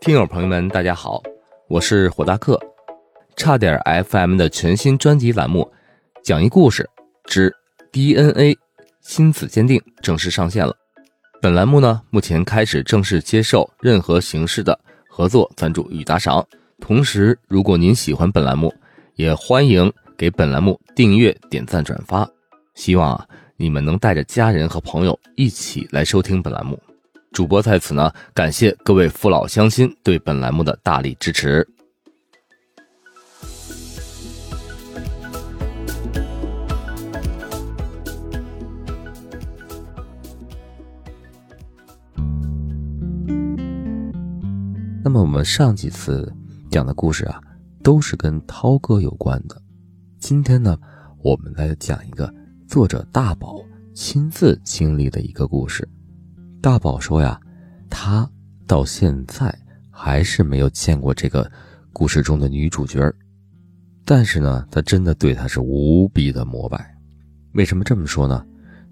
听友朋友们，大家好，我是火大客，差点 FM 的全新专辑栏目《讲一故事之 DNA 亲子鉴定》正式上线了。本栏目呢，目前开始正式接受任何形式的合作赞助与打赏。同时，如果您喜欢本栏目，也欢迎给本栏目订阅、点赞、转发。希望啊，你们能带着家人和朋友一起来收听本栏目。主播在此呢，感谢各位父老乡亲对本栏目的大力支持。那么我们上几次讲的故事啊，都是跟涛哥有关的。今天呢，我们来讲一个作者大宝亲自经历的一个故事。大宝说呀，他到现在还是没有见过这个故事中的女主角但是呢，他真的对她是无比的膜拜。为什么这么说呢？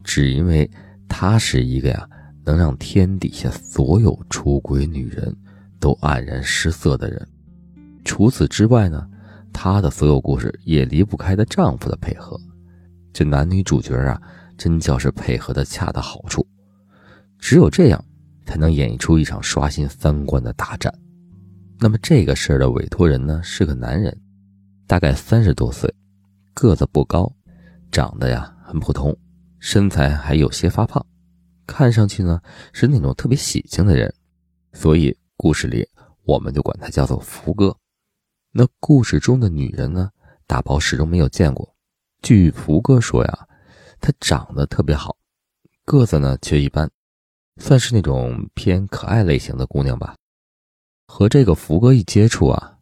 只因为她是一个呀，能让天底下所有出轨女人都黯然失色的人。除此之外呢，她的所有故事也离不开她丈夫的配合。这男女主角啊，真叫是配合的恰到好处。只有这样，才能演绎出一场刷新三观的大战。那么这个事儿的委托人呢，是个男人，大概三十多岁，个子不高，长得呀很普通，身材还有些发胖，看上去呢是那种特别喜庆的人，所以故事里我们就管他叫做福哥。那故事中的女人呢，大宝始终没有见过。据福哥说呀，她长得特别好，个子呢却一般。算是那种偏可爱类型的姑娘吧。和这个福哥一接触啊，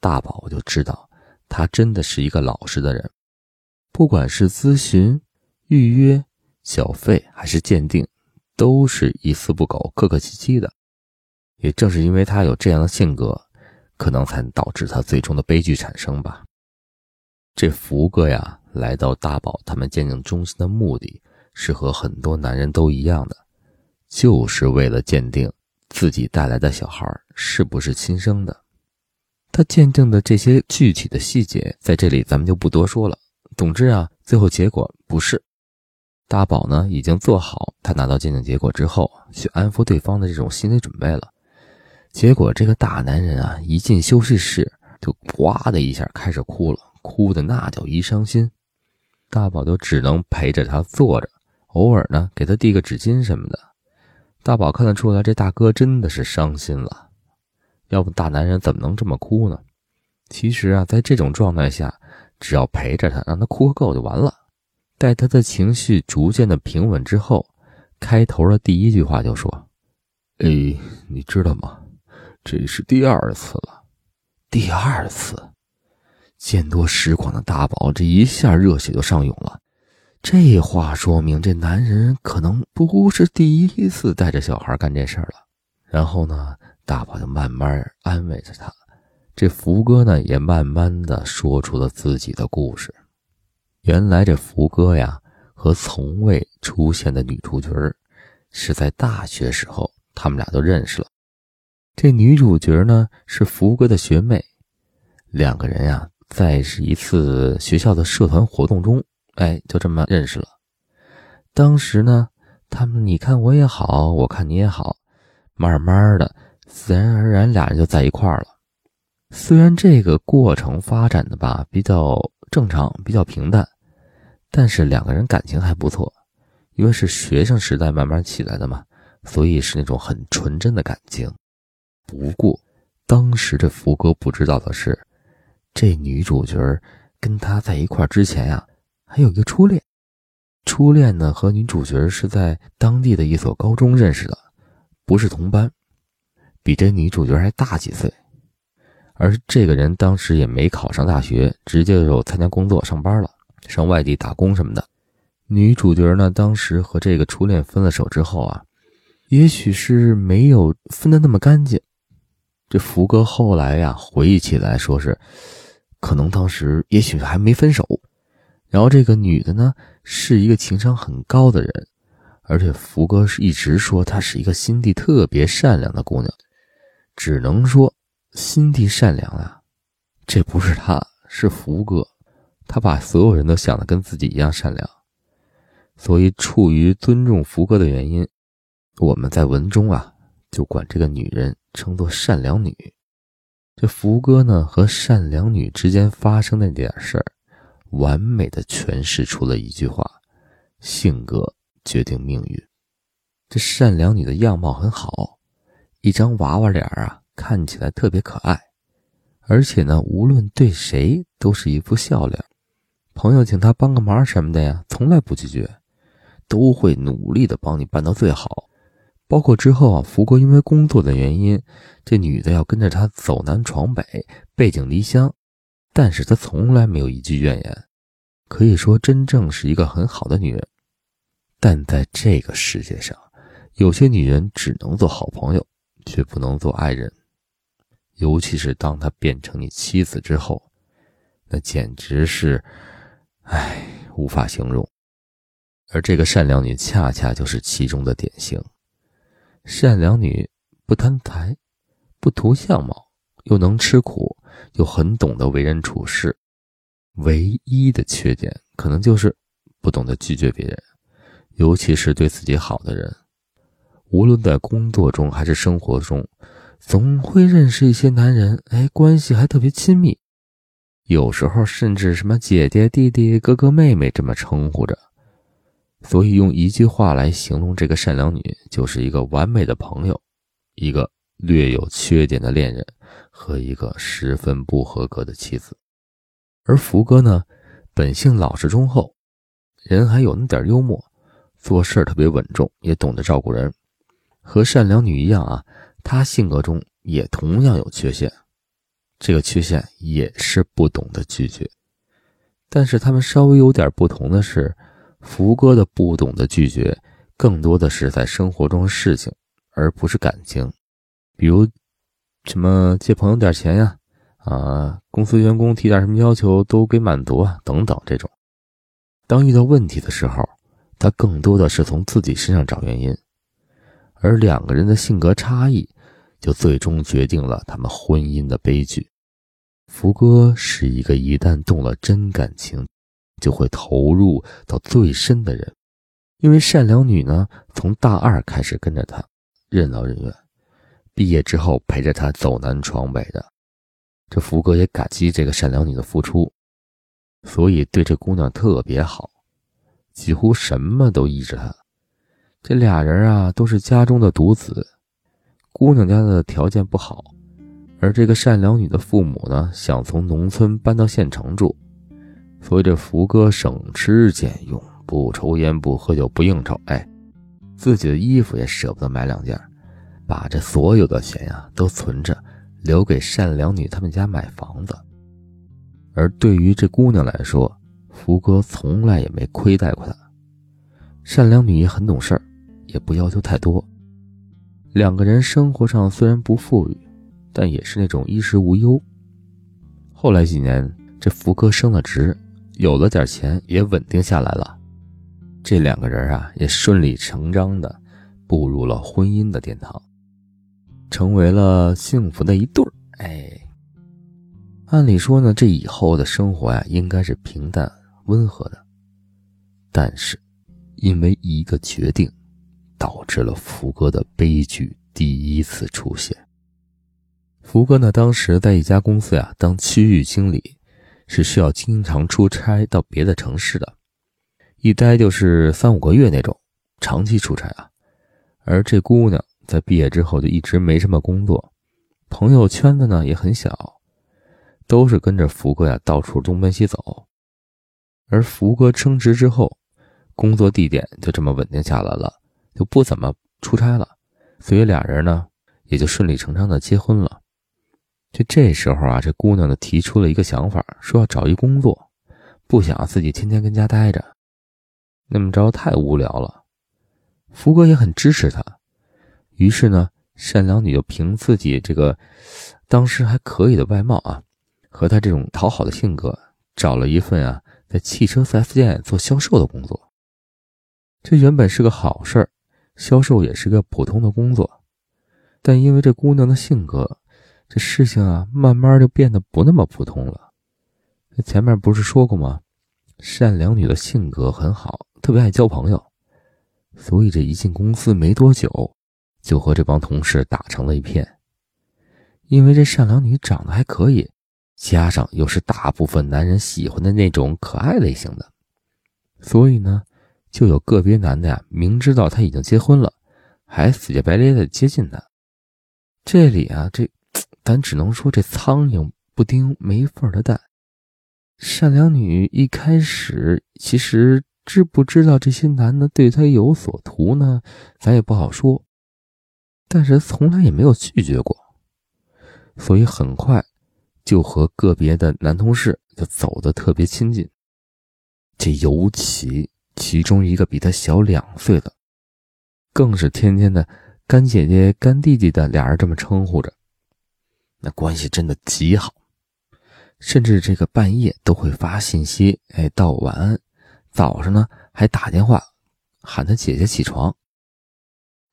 大宝就知道他真的是一个老实的人，不管是咨询、预约、小费还是鉴定，都是一丝不苟、客客气气的。也正是因为他有这样的性格，可能才导致他最终的悲剧产生吧。这福哥呀，来到大宝他们鉴定中心的目的是和很多男人都一样的。就是为了鉴定自己带来的小孩是不是亲生的。他鉴定的这些具体的细节，在这里咱们就不多说了。总之啊，最后结果不是。大宝呢，已经做好他拿到鉴定结果之后去安抚对方的这种心理准备了。结果这个大男人啊，一进休息室就哇的一下开始哭了，哭的那叫一伤心。大宝就只能陪着他坐着，偶尔呢给他递个纸巾什么的。大宝看得出来，这大哥真的是伤心了。要不大男人怎么能这么哭呢？其实啊，在这种状态下，只要陪着他，让他哭个够就完了。待他的情绪逐渐的平稳之后，开头的第一句话就说：“哎，你知道吗？这是第二次了。第二次，见多识广的大宝这一下热血就上涌了。”这话说明，这男人可能不是第一次带着小孩干这事儿了。然后呢，大宝就慢慢安慰着他。这福哥呢，也慢慢的说出了自己的故事。原来这福哥呀，和从未出现的女主角是在大学时候，他们俩就认识了。这女主角呢，是福哥的学妹，两个人呀，在是一次学校的社团活动中。哎，就这么认识了。当时呢，他们你看我也好，我看你也好，慢慢的，自然而然俩人就在一块儿了。虽然这个过程发展的吧比较正常，比较平淡，但是两个人感情还不错，因为是学生时代慢慢起来的嘛，所以是那种很纯真的感情。不过，当时这福哥不知道的是，这女主角跟他在一块儿之前呀。还有一个初恋，初恋呢和女主角是在当地的一所高中认识的，不是同班，比这女主角还大几岁。而这个人当时也没考上大学，直接就参加工作上班了，上外地打工什么的。女主角呢当时和这个初恋分了手之后啊，也许是没有分的那么干净。这福哥后来呀回忆起来说是，可能当时也许还没分手。然后这个女的呢，是一个情商很高的人，而且福哥是一直说她是一个心地特别善良的姑娘。只能说心地善良啊。这不是他，是福哥，他把所有人都想的跟自己一样善良。所以出于尊重福哥的原因，我们在文中啊就管这个女人称作善良女。这福哥呢和善良女之间发生那点事儿，完美的诠释出了一句话：性格决定命运。这善良女的样貌很好，一张娃娃脸啊，看起来特别可爱，而且呢，无论对谁都是一副笑脸。朋友请她帮个忙什么的呀，从来不拒绝，都会努力的帮你办到最好。包括之后啊，福哥因为工作的原因，这女的要跟着他走南闯北，背井离乡，但是他从来没有一句怨言，可以说真正是一个很好的女人。但在这个世界上，有些女人只能做好朋友，却不能做爱人，尤其是当她变成你妻子之后，那简直是，唉，无法形容。而这个善良女恰恰就是其中的典型。善良女不贪财，不图相貌，又能吃苦，又很懂得为人处事。唯一的缺点可能就是不懂得拒绝别人，尤其是对自己好的人。无论在工作中还是生活中，总会认识一些男人，哎，关系还特别亲密，有时候甚至什么姐姐、弟弟、哥哥、妹妹这么称呼着。所以用一句话来形容这个善良女，就是一个完美的朋友，一个略有缺点的恋人和一个十分不合格的妻子。而福哥呢，本性老实忠厚，人还有那点幽默，做事特别稳重，也懂得照顾人。和善良女一样啊，她性格中也同样有缺陷，这个缺陷也是不懂得拒绝。但是他们稍微有点不同的是，福哥的不懂得拒绝，更多的是在生活中事情，而不是感情。比如，什么借朋友点钱呀，啊，公司员工提点什么要求都给满足啊，等等这种。当遇到问题的时候，他更多的是从自己身上找原因。而两个人的性格差异，就最终决定了他们婚姻的悲剧。福哥是一个一旦动了真感情，就会投入到最深的人，因为善良女呢，从大二开始跟着他，任劳任怨，毕业之后陪着他走南闯北的。这福哥也感激这个善良女的付出，所以对这姑娘特别好，几乎什么都依着她。这俩人啊，都是家中的独子，姑娘家的条件不好，而这个善良女的父母呢，想从农村搬到县城住，所以这福哥省吃俭用，不抽烟，不喝酒，不应酬，哎，自己的衣服也舍不得买两件，把这所有的钱呀都存着，留给善良女他们家买房子。而对于这姑娘来说，福哥从来也没亏待过她，善良女也很懂事儿。也不要求太多，两个人生活上虽然不富裕，但也是那种衣食无忧。后来几年，这福哥升了职，有了点钱，也稳定下来了。这两个人啊，也顺理成章的步入了婚姻的殿堂，成为了幸福的一对儿。哎，按理说呢，这以后的生活呀，应该是平淡温和的，但是因为一个决定。导致了福哥的悲剧第一次出现。福哥呢，当时在一家公司呀当区域经理，是需要经常出差到别的城市的，一待就是三五个月那种，长期出差啊。而这姑娘在毕业之后就一直没什么工作，朋友圈子呢也很小，都是跟着福哥呀到处东奔西走。而福哥升职之后，工作地点就这么稳定下来了。就不怎么出差了，所以俩人呢也就顺理成章的结婚了。就这时候啊，这姑娘呢提出了一个想法，说要找一工作，不想自己天天跟家待着，那么着太无聊了。福哥也很支持她，于是呢，善良女就凭自己这个当时还可以的外貌啊，和她这种讨好的性格，找了一份啊在汽车 4S 店做销售的工作。这原本是个好事儿。销售也是个普通的工作，但因为这姑娘的性格，这事情啊，慢慢就变得不那么普通了。前面不是说过吗？善良女的性格很好，特别爱交朋友，所以这一进公司没多久，就和这帮同事打成了一片。因为这善良女长得还可以，加上又是大部分男人喜欢的那种可爱类型的，所以呢，就有个别男的呀，明知道她已经结婚了，还死乞白赖的接近她。这里啊，这。咱只能说，这苍蝇不叮没缝的蛋。善良女一开始其实知不知道这些男的对她有所图呢？咱也不好说。但是从来也没有拒绝过，所以很快就和个别的男同事就走得特别亲近。这尤其其中一个比他小两岁的，更是天天的干姐姐、干弟弟的俩人这么称呼着。那关系真的极好，甚至这个半夜都会发信息，哎，道晚安。早上呢还打电话喊他姐姐起床。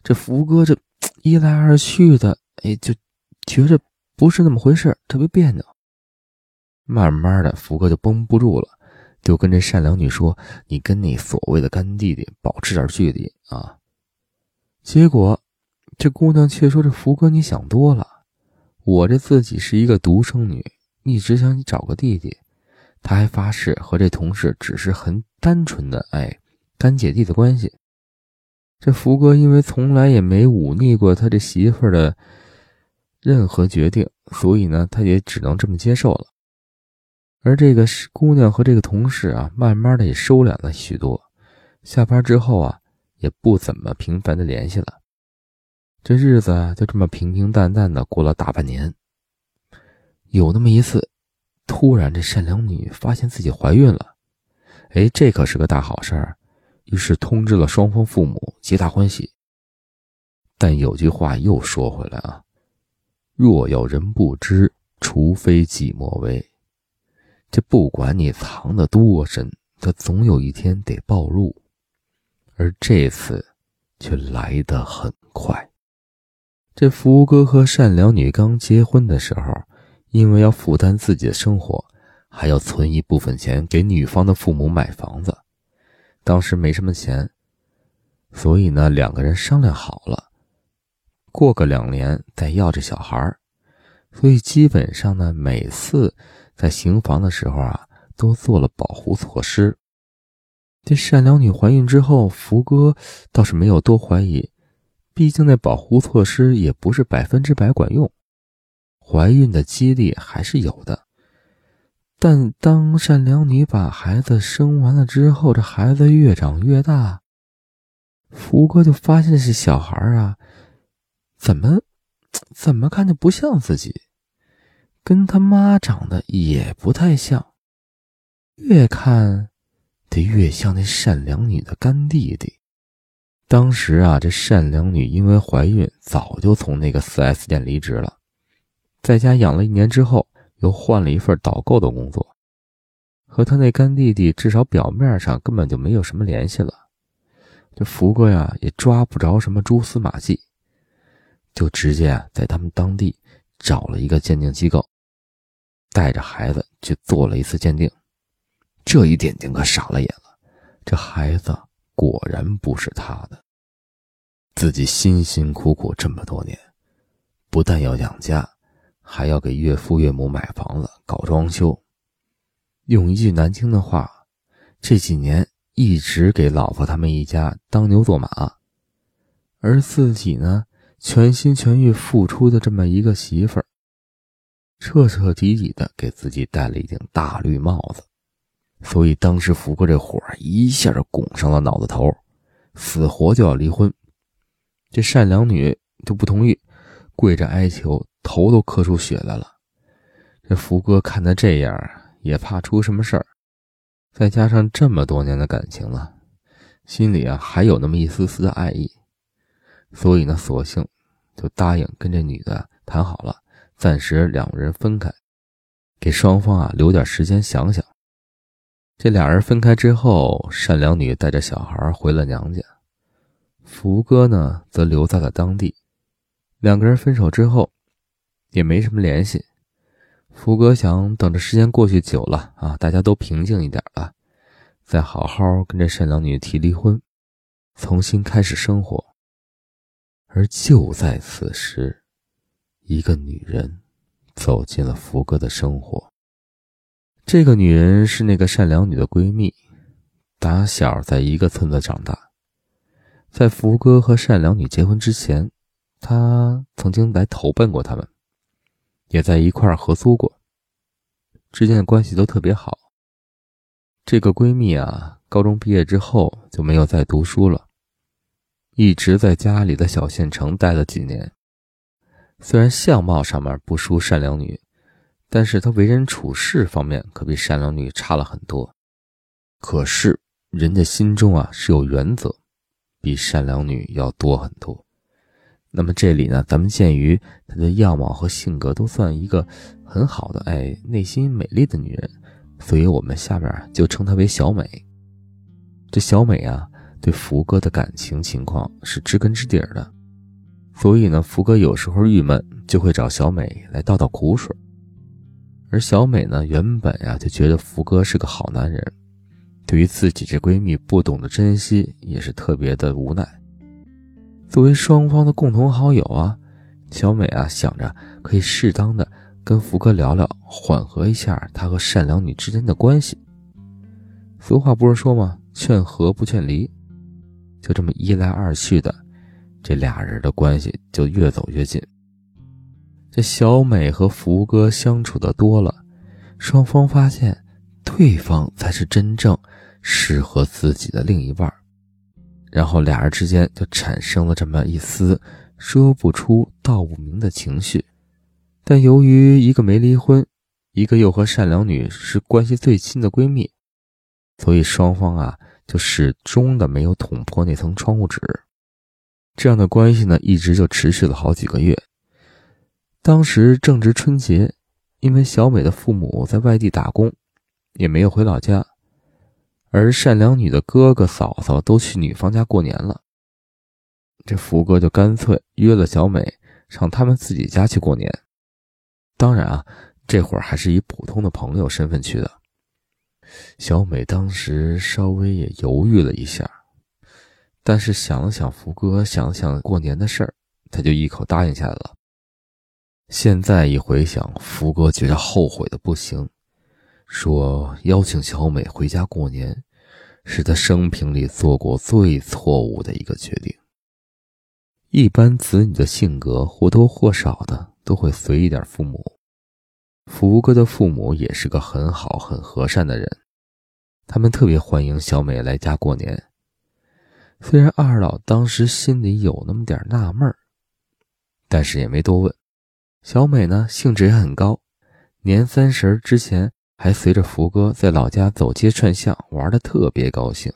这福哥这一来二去的，哎，就觉着不是那么回事，特别别扭。慢慢的，福哥就绷不住了，就跟这善良女说：“你跟你所谓的干弟弟保持点距离啊。”结果这姑娘却说：“这福哥，你想多了。”我这自己是一个独生女，一直想找个弟弟。他还发誓和这同事只是很单纯的哎干姐弟的关系。这福哥因为从来也没忤逆过他这媳妇的任何决定，所以呢，他也只能这么接受了。而这个姑娘和这个同事啊，慢慢的也收敛了许多。下班之后啊，也不怎么频繁的联系了。这日子就这么平平淡淡的过了大半年。有那么一次，突然这善良女发现自己怀孕了，哎，这可是个大好事儿，于是通知了双方父母，皆大欢喜。但有句话又说回来啊，若有人不知，除非己莫为。这不管你藏得多深，他总有一天得暴露。而这次，却来得很快。这福哥和善良女刚结婚的时候，因为要负担自己的生活，还要存一部分钱给女方的父母买房子，当时没什么钱，所以呢，两个人商量好了，过个两年再要这小孩所以基本上呢，每次在行房的时候啊，都做了保护措施。这善良女怀孕之后，福哥倒是没有多怀疑。毕竟那保护措施也不是百分之百管用，怀孕的几率还是有的。但当善良女把孩子生完了之后，这孩子越长越大，福哥就发现这小孩啊，怎么怎么看就不像自己，跟他妈长得也不太像，越看得越像那善良女的干弟弟。当时啊，这善良女因为怀孕，早就从那个 4S 店离职了，在家养了一年之后，又换了一份导购的工作，和他那干弟弟至少表面上根本就没有什么联系了。这福哥呀，也抓不着什么蛛丝马迹，就直接啊，在他们当地找了一个鉴定机构，带着孩子去做了一次鉴定。这一点定可傻了眼了，这孩子。果然不是他的。自己辛辛苦苦这么多年，不但要养家，还要给岳父岳母买房子、搞装修。用一句难听的话，这几年一直给老婆他们一家当牛做马，而自己呢，全心全意付出的这么一个媳妇儿，彻彻底底的给自己戴了一顶大绿帽子。所以当时福哥这火一下拱上了脑子头，死活就要离婚。这善良女就不同意，跪着哀求，头都磕出血来了。这福哥看他这样，也怕出什么事儿，再加上这么多年的感情了，心里啊还有那么一丝丝的爱意，所以呢，索性就答应跟这女的谈好了，暂时两个人分开，给双方啊留点时间想想。这俩人分开之后，善良女带着小孩回了娘家，福哥呢则留在了当地。两个人分手之后，也没什么联系。福哥想等着时间过去久了啊，大家都平静一点了，再好好跟这善良女提离婚，重新开始生活。而就在此时，一个女人走进了福哥的生活。这个女人是那个善良女的闺蜜，打小在一个村子长大。在福哥和善良女结婚之前，她曾经来投奔过他们。也在一块合租过，之间的关系都特别好。这个闺蜜啊，高中毕业之后就没有再读书了，一直在家里的小县城待了几年。虽然相貌上面不输善良女，但是她为人处事方面可比善良女差了很多。可是人家心中啊是有原则，比善良女要多很多。那么这里呢，咱们鉴于她的样貌和性格都算一个很好的，哎，内心美丽的女人，所以我们下边就称她为小美。这小美啊，对福哥的感情情况是知根知底的，所以呢，福哥有时候郁闷就会找小美来倒倒苦水。而小美呢，原本呀就觉得福哥是个好男人，对于自己这闺蜜不懂得珍惜，也是特别的无奈。作为双方的共同好友啊，小美啊想着可以适当的跟福哥聊聊，缓和一下他和善良女之间的关系。俗话不是说吗？劝和不劝离。就这么一来二去的，这俩人的关系就越走越近。这小美和福哥相处的多了，双方发现对方才是真正适合自己的另一半。然后俩人之间就产生了这么一丝说不出道不明的情绪，但由于一个没离婚，一个又和善良女是关系最亲的闺蜜，所以双方啊就始终的没有捅破那层窗户纸。这样的关系呢，一直就持续了好几个月。当时正值春节，因为小美的父母在外地打工，也没有回老家。而善良女的哥哥嫂嫂都去女方家过年了，这福哥就干脆约了小美上他们自己家去过年。当然啊，这会儿还是以普通的朋友身份去的。小美当时稍微也犹豫了一下，但是想了想福哥，想了想过年的事儿，他就一口答应下来了。现在一回想，福哥觉得后悔的不行。说邀请小美回家过年，是他生平里做过最错误的一个决定。一般子女的性格或多或少的都会随一点父母。福哥的父母也是个很好很和善的人，他们特别欢迎小美来家过年。虽然二老当时心里有那么点纳闷儿但是也没多问。小美呢，兴致也很高，年三十之前。还随着福哥在老家走街串巷，玩的特别高兴。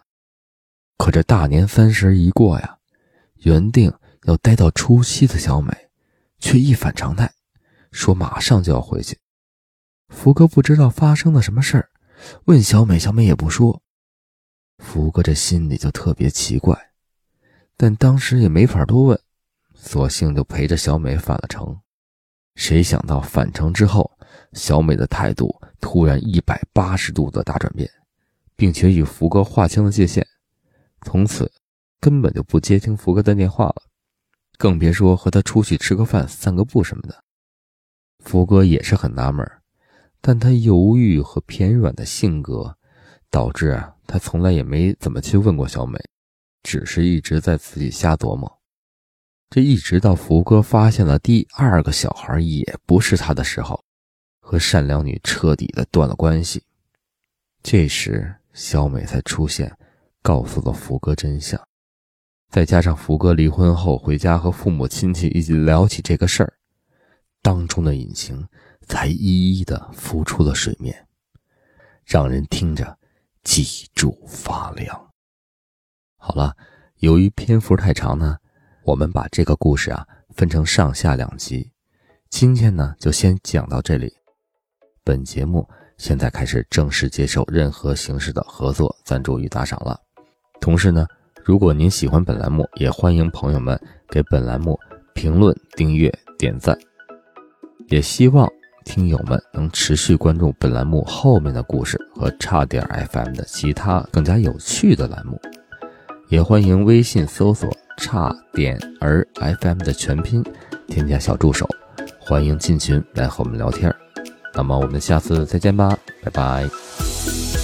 可这大年三十一过呀，原定要待到初七的小美，却一反常态，说马上就要回去。福哥不知道发生了什么事儿，问小美，小美也不说。福哥这心里就特别奇怪，但当时也没法多问，索性就陪着小美返了城。谁想到返程之后，小美的态度突然一百八十度的大转变，并且与福哥划清了界限，从此根本就不接听福哥的电话了，更别说和他出去吃个饭、散个步什么的。福哥也是很纳闷，但他犹豫和偏软的性格，导致啊，他从来也没怎么去问过小美，只是一直在自己瞎琢磨。这一直到福哥发现了第二个小孩也不是他的时候。和善良女彻底的断了关系。这时，小美才出现，告诉了福哥真相。再加上福哥离婚后回家和父母亲戚一起聊起这个事儿，当中的隐情才一一的浮出了水面，让人听着脊柱发凉。好了，由于篇幅太长呢，我们把这个故事啊分成上下两集，今天呢就先讲到这里。本节目现在开始正式接受任何形式的合作赞助与打赏了。同时呢，如果您喜欢本栏目，也欢迎朋友们给本栏目评论、订阅、点赞。也希望听友们能持续关注本栏目后面的故事和差点 FM 的其他更加有趣的栏目。也欢迎微信搜索“差点儿 FM” 的全拼，添加小助手，欢迎进群来和我们聊天。那么我们下次再见吧拜拜。